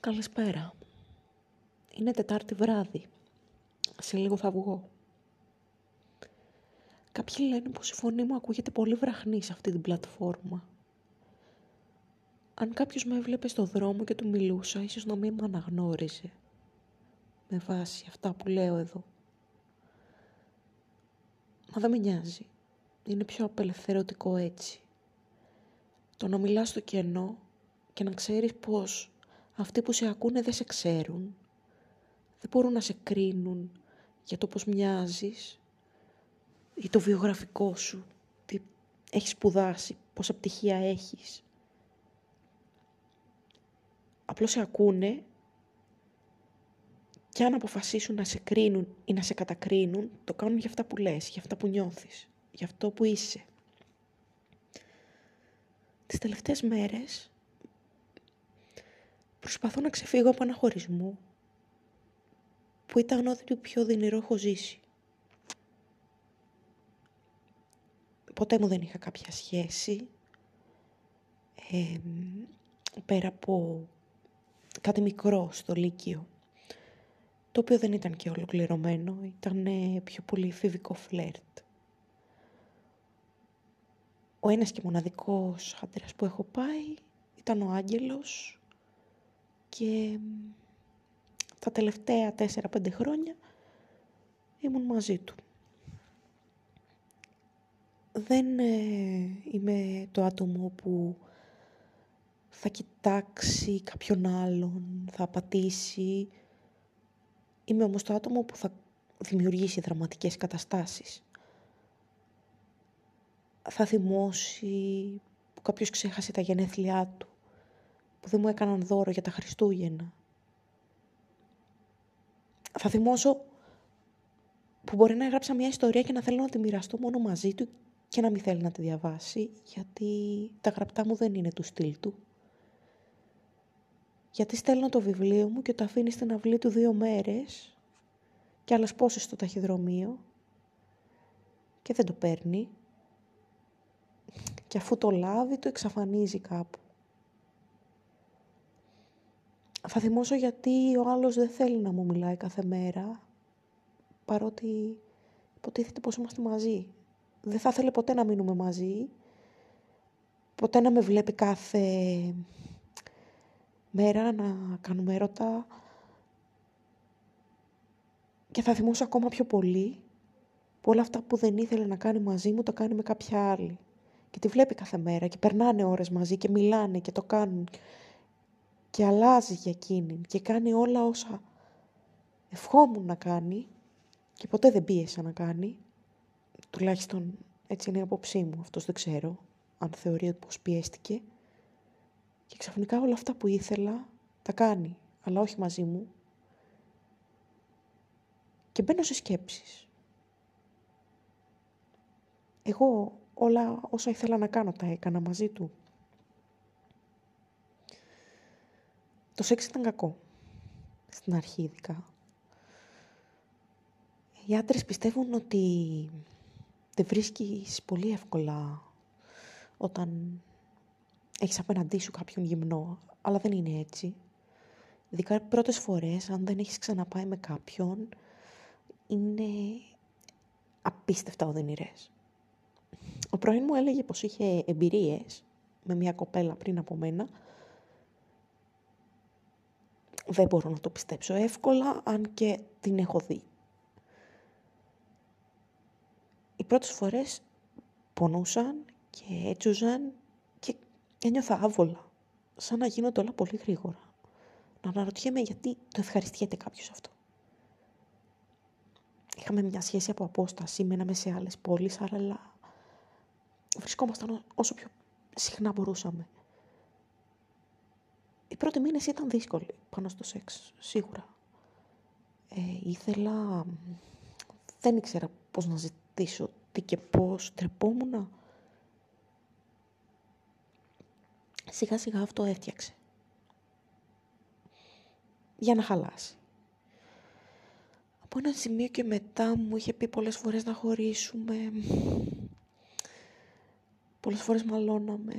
Καλησπέρα. Είναι Τετάρτη βράδυ. Σε λίγο θα βγω. Κάποιοι λένε πως η φωνή μου ακούγεται πολύ βραχνή σε αυτή την πλατφόρμα. Αν κάποιος με έβλεπε στο δρόμο και του μιλούσα, ίσως να μην με αναγνώριζε. Με βάση αυτά που λέω εδώ. Μα δεν με νοιάζει. Είναι πιο απελευθερωτικό έτσι. Το να μιλάς στο κενό και να ξέρεις πως αυτοί που σε ακούνε δεν σε ξέρουν. Δεν μπορούν να σε κρίνουν για το πώς μοιάζεις ή το βιογραφικό σου, τι έχεις σπουδάσει, πόσα πτυχία έχεις. Απλώς σε ακούνε και αν αποφασίσουν να σε κρίνουν ή να σε κατακρίνουν, το κάνουν για αυτά που λες, για αυτά που νιώθεις, για αυτό που είσαι. Τις τελευταίες μέρες προσπαθώ να ξεφύγω από ένα χωρισμό που ήταν ό,τι του πιο δυνηρό έχω ζήσει. Ποτέ μου δεν είχα κάποια σχέση, πέρα από κάτι μικρό στο Λύκειο, το οποίο δεν ήταν και ολοκληρωμένο, ήταν πιο πολύ φιβικό φλερτ. Ο ένας και μοναδικός άντρας που έχω πάει ήταν ο Άγγελος, και τα τελευταία 4-5 χρόνια ήμουν μαζί του. Δεν ε, είμαι το άτομο που θα κοιτάξει κάποιον άλλον, θα απατήσει. Είμαι όμως το άτομο που θα δημιουργήσει δραματικές καταστάσεις. Θα θυμώσει που κάποιος ξέχασε τα γενέθλιά του που δεν μου έκαναν δώρο για τα Χριστούγεννα. Θα θυμώσω που μπορεί να έγραψα μια ιστορία και να θέλω να τη μοιραστώ μόνο μαζί του και να μην θέλει να τη διαβάσει, γιατί τα γραπτά μου δεν είναι του στυλ του. Γιατί στέλνω το βιβλίο μου και το αφήνεις στην αυλή του δύο μέρες και άλλες πόσες στο ταχυδρομείο και δεν το παίρνει και αφού το λάβει το εξαφανίζει κάπου. Θα θυμώσω γιατί ο άλλος δεν θέλει να μου μιλάει κάθε μέρα, παρότι υποτίθεται πως είμαστε μαζί. Δεν θα ήθελε ποτέ να μείνουμε μαζί, ποτέ να με βλέπει κάθε μέρα να κάνουμε έρωτα και θα θυμώσω ακόμα πιο πολύ που όλα αυτά που δεν ήθελε να κάνει μαζί μου το κάνει με κάποια άλλη. Και τη βλέπει κάθε μέρα και περνάνε ώρες μαζί και μιλάνε και το κάνουν και αλλάζει για εκείνη και κάνει όλα όσα ευχόμουν να κάνει και ποτέ δεν πίεσα να κάνει. Τουλάχιστον έτσι είναι η απόψή μου, αυτός δεν ξέρω αν θεωρεί πως πιέστηκε. Και ξαφνικά όλα αυτά που ήθελα τα κάνει, αλλά όχι μαζί μου. Και μπαίνω σε σκέψεις. Εγώ όλα όσα ήθελα να κάνω τα έκανα μαζί του. Το σεξ ήταν κακό. Στην αρχή ειδικά. Οι άντρες πιστεύουν ότι δεν βρίσκεις πολύ εύκολα όταν έχεις απέναντί σου κάποιον γυμνό. Αλλά δεν είναι έτσι. Ειδικά πρώτες φορές, αν δεν έχεις ξαναπάει με κάποιον, είναι απίστευτα οδυνηρές. Ο πρώην μου έλεγε πως είχε εμπειρίες με μια κοπέλα πριν από μένα, δεν μπορώ να το πιστέψω εύκολα, αν και την έχω δει. Οι πρώτες φορές πονούσαν και έτσουζαν και ένιωθα άβολα, σαν να γίνονται όλα πολύ γρήγορα. Να αναρωτιέμαι γιατί το ευχαριστιέται κάποιος αυτό. Είχαμε μια σχέση από απόσταση, μέναμε σε άλλες πόλεις, αλλά βρισκόμασταν όσο πιο συχνά μπορούσαμε οι πρώτοι μήνες ήταν δύσκολοι πάνω στο σεξ, σίγουρα. Ε, ήθελα... Δεν ήξερα πώς να ζητήσω, τι και πώς, τρεπόμουνα. Σιγά σιγά αυτό έφτιαξε. Για να χαλάσει. Από ένα σημείο και μετά μου είχε πει πολλές φορές να χωρίσουμε. Πολλές φορές μαλώναμε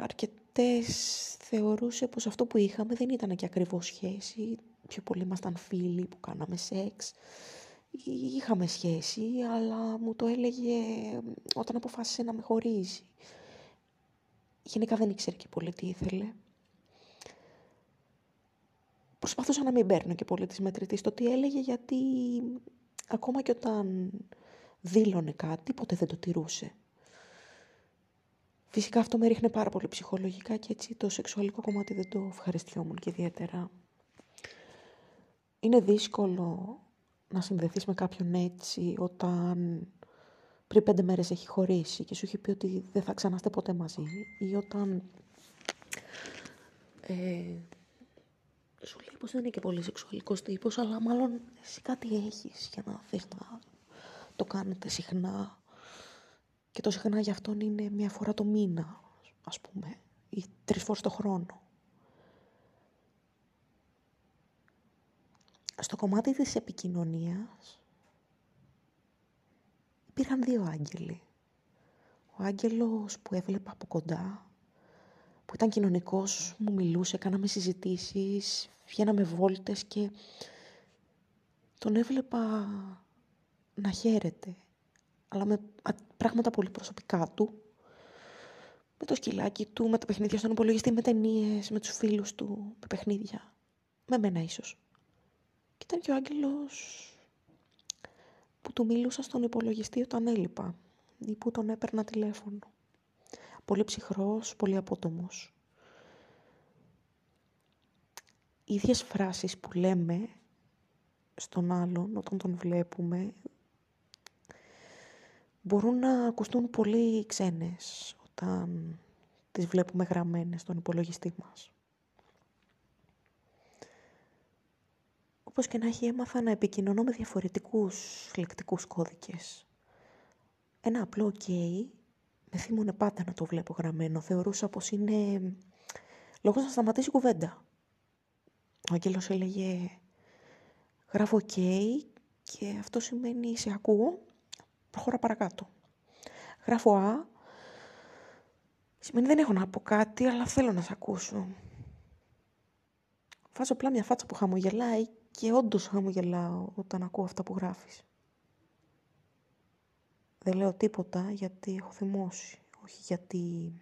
αρκετά αυτές θεωρούσε πως αυτό που είχαμε δεν ήταν και ακριβώς σχέση. Πιο πολύ ήμασταν φίλοι που κάναμε σεξ. Είχαμε σχέση, αλλά μου το έλεγε όταν αποφάσισε να με χωρίζει. Γενικά δεν ήξερε και πολύ τι ήθελε. Προσπαθούσα να μην παίρνω και πολύ της μετρητής το τι έλεγε, γιατί ακόμα και όταν δήλωνε κάτι, ποτέ δεν το τηρούσε. Φυσικά αυτό με ρίχνε πάρα πολύ ψυχολογικά και έτσι το σεξουαλικό κομμάτι δεν το ευχαριστιόμουν και ιδιαίτερα. Είναι δύσκολο να συνδεθείς με κάποιον έτσι όταν πριν πέντε μέρες έχει χωρίσει και σου έχει πει ότι δεν θα ξανάστε ποτέ μαζί ή όταν ε, σου λέει πως δεν είναι και πολύ σεξουαλικός τύπος αλλά μάλλον εσύ κάτι έχεις για να θες να το κάνετε συχνά και το συχνά για αυτόν είναι μια φορά το μήνα, ας πούμε, ή τρεις φορές το χρόνο. Στο κομμάτι της επικοινωνίας υπήρχαν δύο άγγελοι. Ο άγγελος που έβλεπα από κοντά, που ήταν κοινωνικός, μου μιλούσε, κάναμε συζητήσεις, βγαίναμε βόλτες και τον έβλεπα να χαίρεται, αλλά με πράγματα πολύ προσωπικά του. Με το σκυλάκι του, με τα παιχνίδια στον υπολογιστή, με ταινίες, με τους φίλους του, με παιχνίδια. Με μένα ίσως. Και ήταν και ο άγγελος που του μιλούσα στον υπολογιστή όταν έλειπα ή που τον έπαιρνα τηλέφωνο. Πολύ ψυχρός, πολύ απότομος. Οι ίδιες φράσεις που λέμε στον άλλον όταν τον βλέπουμε μπορούν να ακουστούν πολύ ξένες όταν τις βλέπουμε γραμμένες στον υπολογιστή μας. Όπως και να έχει έμαθα να επικοινωνώ με διαφορετικούς λεκτικούς κώδικες. Ένα απλό «ok» με θύμωνε πάντα να το βλέπω γραμμένο. Θεωρούσα πως είναι λόγος να σταματήσει η κουβέντα. Ο Αγγέλος έλεγε «γράφω «ok» και αυτό σημαίνει «σε ακούω» προχώρα παρακάτω. Γράφω Α, σημαίνει δεν έχω να πω κάτι, αλλά θέλω να σε ακούσω. Βάζω απλά μια φάτσα που χαμογελάει και όντως χαμογελάω όταν ακούω αυτά που γράφεις. Δεν λέω τίποτα γιατί έχω θυμώσει, όχι γιατί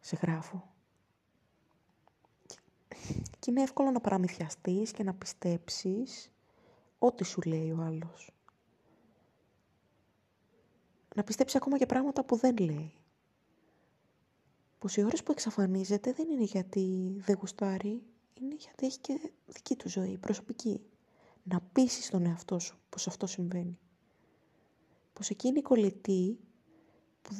σε γράφω. Και είναι εύκολο να παραμυθιαστείς και να πιστέψεις ό,τι σου λέει ο άλλος να πιστέψει ακόμα και πράγματα που δεν λέει. Πως οι ώρες που εξαφανίζεται δεν είναι γιατί δεν γουστάρει, είναι γιατί έχει και δική του ζωή, προσωπική. Να πείσει τον εαυτό σου πως αυτό συμβαίνει. Πως εκείνη η κολλητή που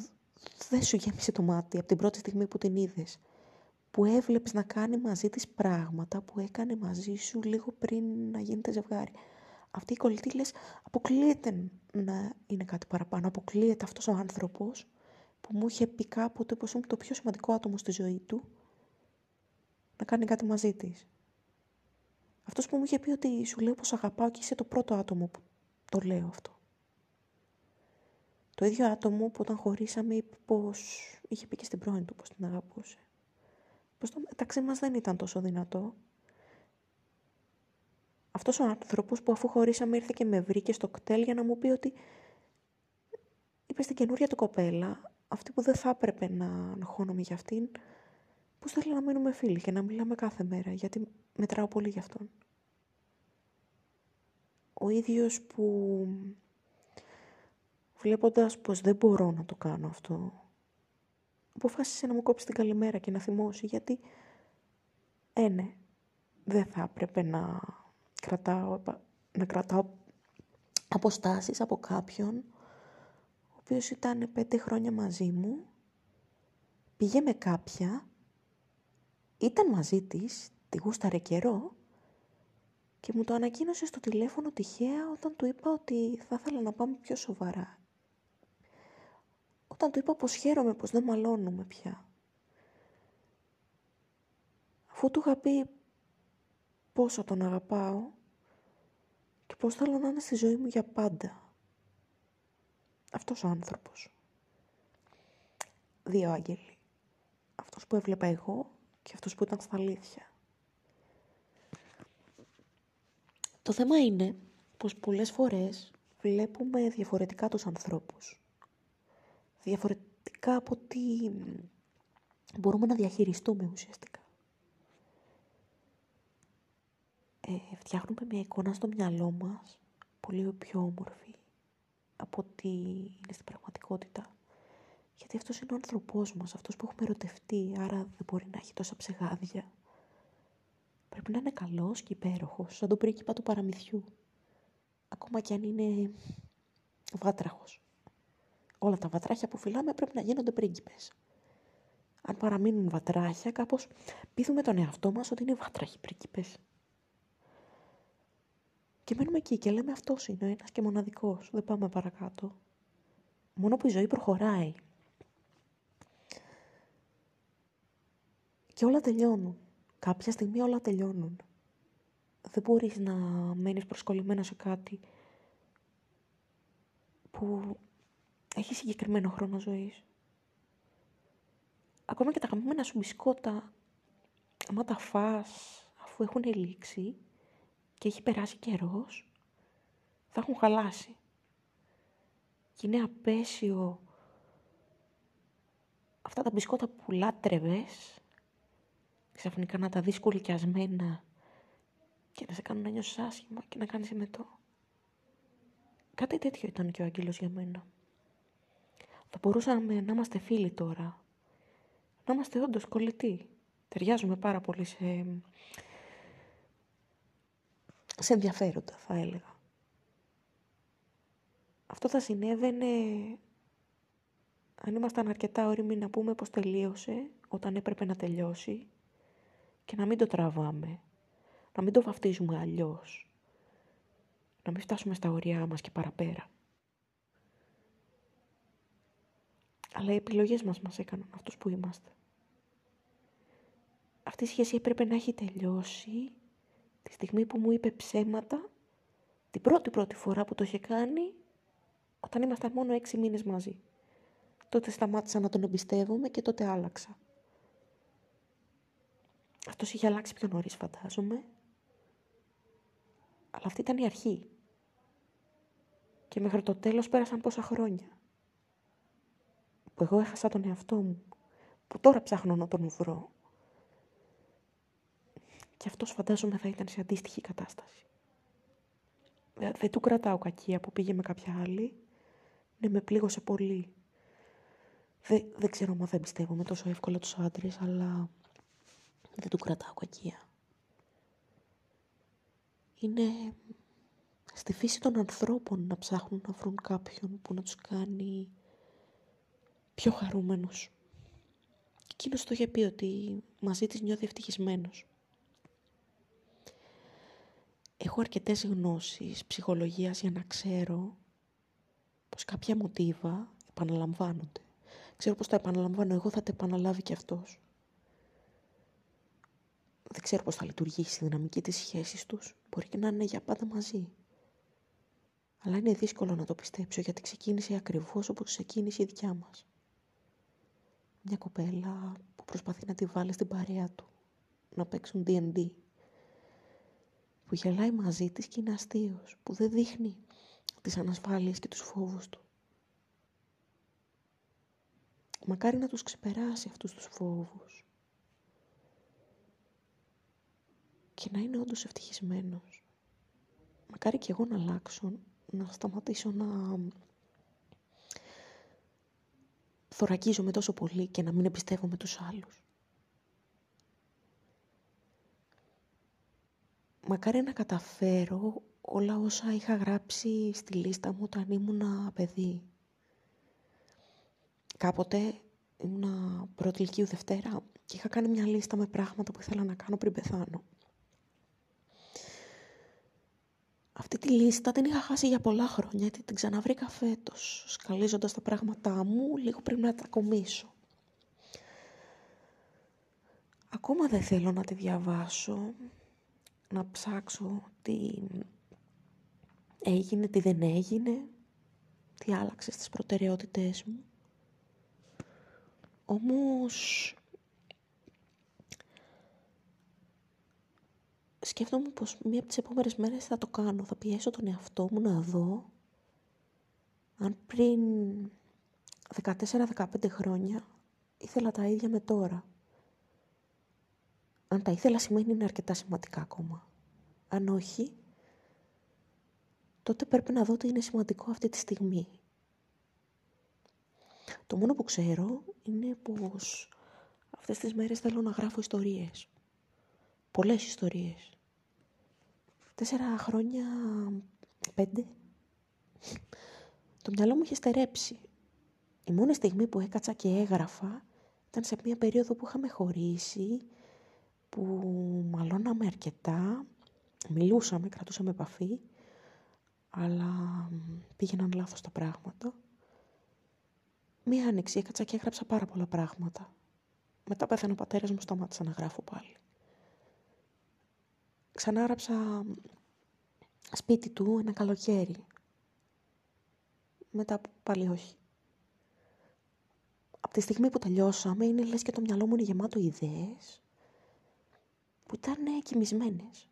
δεν σου γέμισε το μάτι από την πρώτη στιγμή που την είδες, που έβλεπες να κάνει μαζί της πράγματα που έκανε μαζί σου λίγο πριν να γίνετε ζευγάρι αυτή η κολλητή λες αποκλείεται να είναι κάτι παραπάνω. Αποκλείεται αυτός ο άνθρωπος που μου είχε πει κάποτε πως είμαι το πιο σημαντικό άτομο στη ζωή του να κάνει κάτι μαζί της. Αυτός που μου είχε πει ότι σου λέω πως αγαπάω και είσαι το πρώτο άτομο που το λέω αυτό. Το ίδιο άτομο που όταν χωρίσαμε είπε πως είχε πει και στην πρώην του πως την αγαπούσε. Πως το μεταξύ μας δεν ήταν τόσο δυνατό αυτός ο άνθρωπος που αφού χωρίσαμε ήρθε και με βρήκε στο κτέλ για να μου πει ότι είπες στην καινούρια του κοπέλα, αυτή που δεν θα έπρεπε να αγχώνομαι για αυτήν, πως θέλει να μείνουμε φίλοι και να μιλάμε κάθε μέρα, γιατί μετράω πολύ για αυτόν. Ο ίδιος που βλέποντας πως δεν μπορώ να το κάνω αυτό, αποφάσισε να μου κόψει την καλημέρα και να θυμώσει, γιατί, ε, ναι, δεν θα έπρεπε να κρατάω, να κρατάω αποστάσεις από κάποιον ο οποίος ήταν πέντε χρόνια μαζί μου, πήγε με κάποια, ήταν μαζί της, τη γούσταρε καιρό και μου το ανακοίνωσε στο τηλέφωνο τυχαία όταν του είπα ότι θα ήθελα να πάμε πιο σοβαρά. Όταν του είπα πως χαίρομαι πως δεν μαλώνουμε πια. Αφού του είχα πει πόσο τον αγαπάω και πώς θέλω να είναι στη ζωή μου για πάντα. Αυτός ο άνθρωπος. Δύο άγγελοι. αυτός που έβλεπα εγώ και αυτός που ήταν στα αλήθεια. Το θέμα είναι πως πολλές φορές βλέπουμε διαφορετικά τους ανθρώπους. Διαφορετικά από τι μπορούμε να διαχειριστούμε ουσιαστικά. Ε, φτιάχνουμε μια εικόνα στο μυαλό μας πολύ πιο όμορφη από ό,τι είναι στην πραγματικότητα. Γιατί αυτός είναι ο άνθρωπός μας, αυτός που έχουμε ερωτευτεί, άρα δεν μπορεί να έχει τόσα ψεγάδια. Πρέπει να είναι καλός και υπέροχος, σαν τον πρίγκιπα του παραμυθιού. Ακόμα κι αν είναι βάτραχος. Όλα τα βατράχια που φυλάμε πρέπει να γίνονται πρίγκιπες. Αν παραμείνουν βατράχια, κάπως πείθουμε τον εαυτό μας ότι είναι βάτραχοι πρίγκιπες. Και μένουμε εκεί και λέμε αυτός είναι ένας και μοναδικός. Δεν πάμε παρακάτω. Μόνο που η ζωή προχωράει. Και όλα τελειώνουν. Κάποια στιγμή όλα τελειώνουν. Δεν μπορείς να μένεις προσκολλημένος σε κάτι που έχει συγκεκριμένο χρόνο ζωής. Ακόμα και τα γαμμένα σου μπισκότα, άμα τα φας αφού έχουν λήξει, και έχει περάσει καιρός, θα έχουν χαλάσει. Και είναι απέσιο αυτά τα μπισκότα που λάτρευες, ξαφνικά να τα δεις κουλικιασμένα και να σε κάνουν να νιώσεις άσχημα και να κάνεις εμετό. Κάτι τέτοιο ήταν και ο Αγγέλος για μένα. Θα μπορούσαμε να είμαστε φίλοι τώρα. Να είμαστε όντως κολλητοί. Ταιριάζουμε πάρα πολύ σε σε ενδιαφέροντα θα έλεγα. Αυτό θα συνέβαινε αν ήμασταν αρκετά όριμοι να πούμε πως τελείωσε όταν έπρεπε να τελειώσει και να μην το τραβάμε, να μην το βαφτίζουμε αλλιώς, να μην φτάσουμε στα ωριά μας και παραπέρα. Αλλά οι επιλογές μας μας έκαναν αυτούς που είμαστε. Αυτή η σχέση έπρεπε να έχει τελειώσει Τη στιγμή που μου είπε ψέματα, την πρώτη πρώτη φορά που το είχε κάνει, όταν ήμασταν μόνο έξι μήνες μαζί. Τότε σταμάτησα να τον εμπιστεύομαι και τότε άλλαξα. Αυτός είχε αλλάξει πιο νωρίς φαντάζομαι. Αλλά αυτή ήταν η αρχή. Και μέχρι το τέλος πέρασαν πόσα χρόνια. Που εγώ έχασα τον εαυτό μου. Που τώρα ψάχνω να τον βρω. Και αυτός φαντάζομαι θα ήταν σε αντίστοιχη κατάσταση. Δεν του κρατάω κακία που πήγε με κάποια άλλη. Ναι, με πλήγωσε πολύ. Δεν, δεν ξέρω αν δεν πιστεύω με τόσο εύκολα τους άντρες, αλλά δεν του κρατάω κακία. Είναι στη φύση των ανθρώπων να ψάχνουν να βρουν κάποιον που να τους κάνει πιο χαρούμενους. Εκείνος το είχε πει ότι μαζί της νιώθει ευτυχισμένος. Έχω αρκετές γνώσεις ψυχολογίας για να ξέρω πως κάποια μοτίβα επαναλαμβάνονται. Ξέρω πως τα επαναλαμβάνω εγώ, θα τα επαναλάβει και αυτός. Δεν ξέρω πώς θα λειτουργήσει η δυναμική της σχέσης τους. Μπορεί και να είναι για πάντα μαζί. Αλλά είναι δύσκολο να το πιστέψω γιατί ξεκίνησε ακριβώς όπως ξεκίνησε η δικιά μας. Μια κοπέλα που προσπαθεί να τη βάλει στην παρέα του. Να παίξουν D&D που γελάει μαζί της και είναι αστείος, που δεν δείχνει τις ανασφάλειες και τους φόβους του. Μακάρι να τους ξεπεράσει αυτούς τους φόβους και να είναι όντως ευτυχισμένος. Μακάρι και εγώ να αλλάξω, να σταματήσω να θωρακίζομαι τόσο πολύ και να μην εμπιστεύομαι τους άλλους. Μακάρι να καταφέρω όλα όσα είχα γράψει στη λίστα μου όταν ήμουν παιδί. Κάποτε ήμουνα πρώτη ηλικίου Δευτέρα και είχα κάνει μια λίστα με πράγματα που ήθελα να κάνω πριν πεθάνω. Αυτή τη λίστα την είχα χάσει για πολλά χρόνια γιατί την ξαναβρήκα φέτος, σκαλίζοντας τα πράγματά μου λίγο πριν να τα κομίσω. Ακόμα δεν θέλω να τη διαβάσω, να ψάξω τι έγινε, τι δεν έγινε, τι άλλαξες στις προτεραιότητες μου. Όμως σκέφτομαι πως μία από τις επόμενες μέρες θα το κάνω. Θα πιέσω τον εαυτό μου να δω αν πριν 14-15 χρόνια ήθελα τα ίδια με τώρα. Αν τα ήθελα σημαίνει είναι αρκετά σημαντικά ακόμα. Αν όχι, τότε πρέπει να δω τι είναι σημαντικό αυτή τη στιγμή. Το μόνο που ξέρω είναι πως αυτές τις μέρες θέλω να γράφω ιστορίες. Πολλές ιστορίες. Τέσσερα χρόνια, πέντε, το μυαλό μου είχε στερέψει. Η μόνη στιγμή που έκατσα και έγραφα ήταν σε μια περίοδο που είχαμε χωρίσει, που μαλώναμε αρκετά, μιλούσαμε, κρατούσαμε επαφή, αλλά πήγαιναν λάθος τα πράγματα. Μία άνοιξη έκατσα και έγραψα πάρα πολλά πράγματα. Μετά πέθανε ο πατέρας μου, σταμάτησα να γράφω πάλι. Ξανάγραψα σπίτι του ένα καλοκαίρι. Μετά πάλι όχι. Από τη στιγμή που τελειώσαμε είναι λες και το μυαλό μου είναι γεμάτο ιδέες που ήταν κοιμισμένες.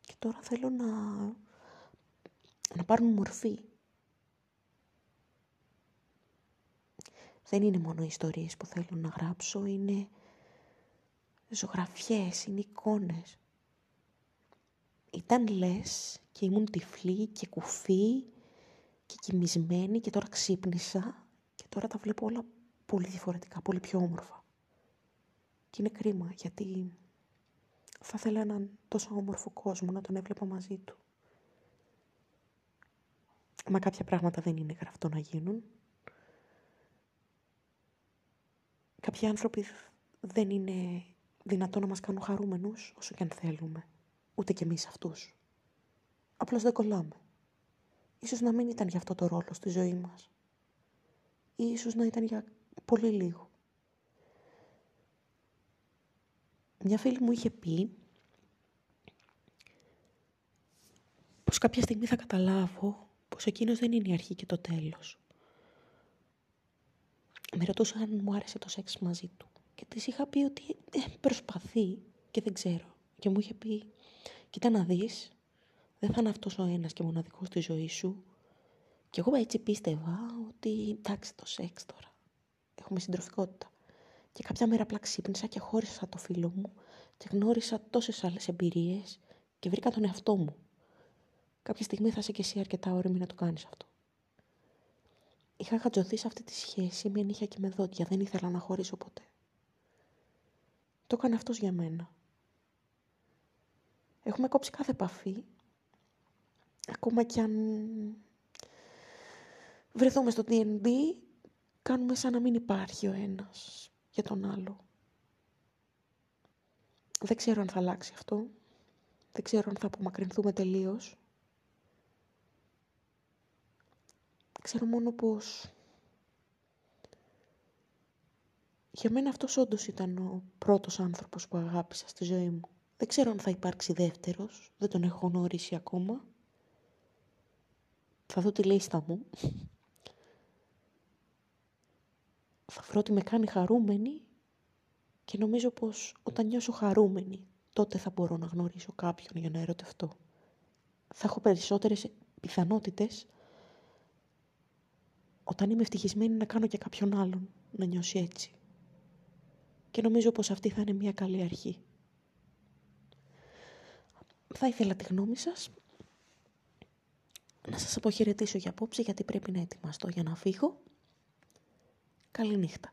Και τώρα θέλω να, να πάρουν μορφή. Δεν είναι μόνο ιστορίες που θέλω να γράψω, είναι ζωγραφιές, είναι εικόνες. Ήταν λες και ήμουν τυφλή και κουφή και κοιμισμένη και τώρα ξύπνησα και τώρα τα βλέπω όλα πολύ διαφορετικά, πολύ πιο όμορφα. Και είναι κρίμα γιατί θα ήθελα έναν τόσο όμορφο κόσμο να τον έβλεπα μαζί του. Μα κάποια πράγματα δεν είναι γραφτό να γίνουν. Κάποιοι άνθρωποι δεν είναι δυνατό να μας κάνουν χαρούμενους όσο και αν θέλουμε. Ούτε κι εμείς αυτούς. Απλώς δεν κολλάμε. Ίσως να μην ήταν για αυτό το ρόλο στη ζωή μας. Ή ίσως να ήταν για πολύ λίγο. Μια φίλη μου είχε πει πως κάποια στιγμή θα καταλάβω πως εκείνος δεν είναι η αρχή και το τέλος. Με ρωτούσε αν μου άρεσε το σεξ μαζί του. Και της είχα πει ότι ε, προσπαθεί και δεν ξέρω. Και μου είχε πει, κοίτα να δεις, δεν θα είναι αυτός ο ένας και μοναδικός στη ζωής σου. Και εγώ έτσι πίστευα ότι εντάξει το σεξ τώρα. Έχουμε συντροφικότητα. Και κάποια μέρα απλά ξύπνησα και χώρισα το φίλο μου και γνώρισα τόσες άλλες εμπειρίες και βρήκα τον εαυτό μου. Κάποια στιγμή θα είσαι και εσύ αρκετά όρημη να το κάνεις αυτό. Είχα γατζωθεί σε αυτή τη σχέση με νύχια και με δόντια. Δεν ήθελα να χωρίσω ποτέ. Το έκανε αυτός για μένα. Έχουμε κόψει κάθε επαφή. Ακόμα κι αν βρεθούμε στο D&D, κάνουμε σαν να μην υπάρχει ο ένας για τον άλλο. Δεν ξέρω αν θα αλλάξει αυτό. Δεν ξέρω αν θα απομακρυνθούμε τελείως. Ξέρω μόνο πως... Για μένα αυτός όντως ήταν ο πρώτος άνθρωπος που αγάπησα στη ζωή μου. Δεν ξέρω αν θα υπάρξει δεύτερος. Δεν τον έχω γνωρίσει ακόμα. Θα δω τη λίστα μου. θα βρω ότι με κάνει χαρούμενη και νομίζω πως όταν νιώσω χαρούμενη τότε θα μπορώ να γνωρίσω κάποιον για να ερωτευτώ. Θα έχω περισσότερες πιθανότητες όταν είμαι ευτυχισμένη να κάνω και κάποιον άλλον να νιώσει έτσι. Και νομίζω πως αυτή θα είναι μια καλή αρχή. Θα ήθελα τη γνώμη σας. Να σας αποχαιρετήσω για απόψε γιατί πρέπει να ετοιμαστώ για να φύγω. Καληνύχτα.